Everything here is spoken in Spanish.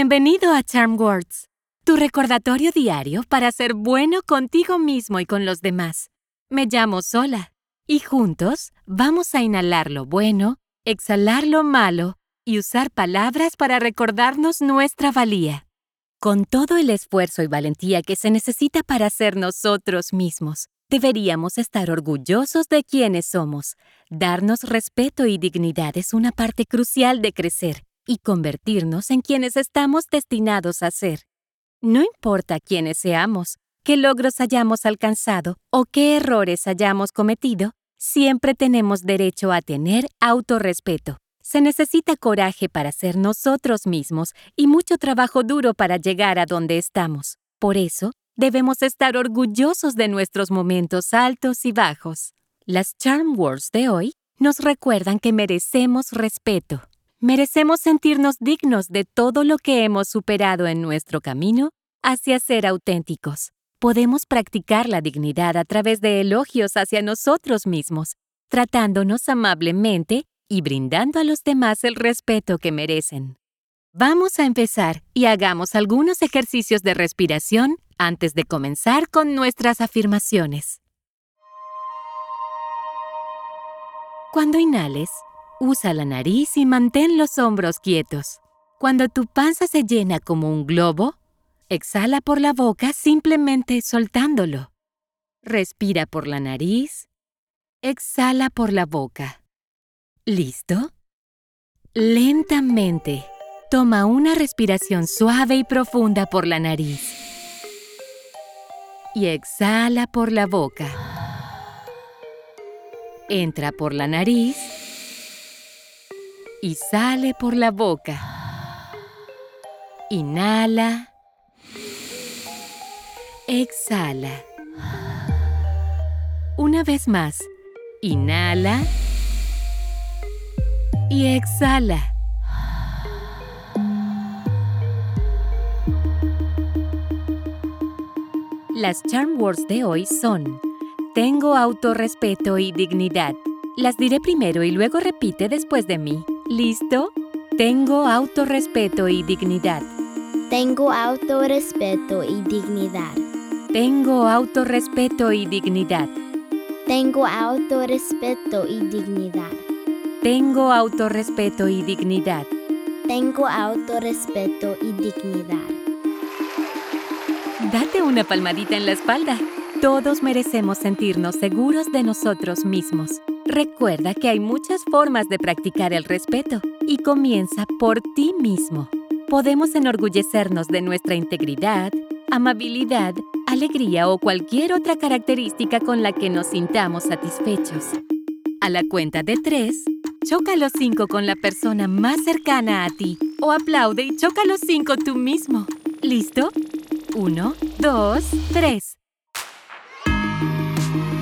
Bienvenido a Charm Words, tu recordatorio diario para ser bueno contigo mismo y con los demás. Me llamo Sola y juntos vamos a inhalar lo bueno, exhalar lo malo y usar palabras para recordarnos nuestra valía. Con todo el esfuerzo y valentía que se necesita para ser nosotros mismos, deberíamos estar orgullosos de quienes somos. Darnos respeto y dignidad es una parte crucial de crecer y convertirnos en quienes estamos destinados a ser. No importa quiénes seamos, qué logros hayamos alcanzado o qué errores hayamos cometido, siempre tenemos derecho a tener autorrespeto. Se necesita coraje para ser nosotros mismos y mucho trabajo duro para llegar a donde estamos. Por eso, debemos estar orgullosos de nuestros momentos altos y bajos. Las Charm Words de hoy nos recuerdan que merecemos respeto. Merecemos sentirnos dignos de todo lo que hemos superado en nuestro camino hacia ser auténticos. Podemos practicar la dignidad a través de elogios hacia nosotros mismos, tratándonos amablemente y brindando a los demás el respeto que merecen. Vamos a empezar y hagamos algunos ejercicios de respiración antes de comenzar con nuestras afirmaciones. Cuando inhales, Usa la nariz y mantén los hombros quietos. Cuando tu panza se llena como un globo, exhala por la boca simplemente soltándolo. Respira por la nariz. Exhala por la boca. ¿Listo? Lentamente, toma una respiración suave y profunda por la nariz. Y exhala por la boca. Entra por la nariz y sale por la boca. Inhala. Exhala. Una vez más. Inhala. Y exhala. Las charm words de hoy son Tengo autorrespeto y dignidad. Las diré primero y luego repite después de mí. ¿Listo? Tengo autorrespeto y dignidad. Tengo autorrespeto y dignidad. Tengo autorrespeto y dignidad. Tengo autorrespeto y dignidad. Tengo autorrespeto y dignidad. Tengo autorrespeto y dignidad. Date una palmadita en la espalda. Todos merecemos sentirnos seguros de nosotros mismos. Recuerda que hay muchas formas de practicar el respeto y comienza por ti mismo. Podemos enorgullecernos de nuestra integridad, amabilidad, alegría o cualquier otra característica con la que nos sintamos satisfechos. A la cuenta de tres, choca los cinco con la persona más cercana a ti o aplaude y choca los cinco tú mismo. ¿Listo? Uno, dos, tres.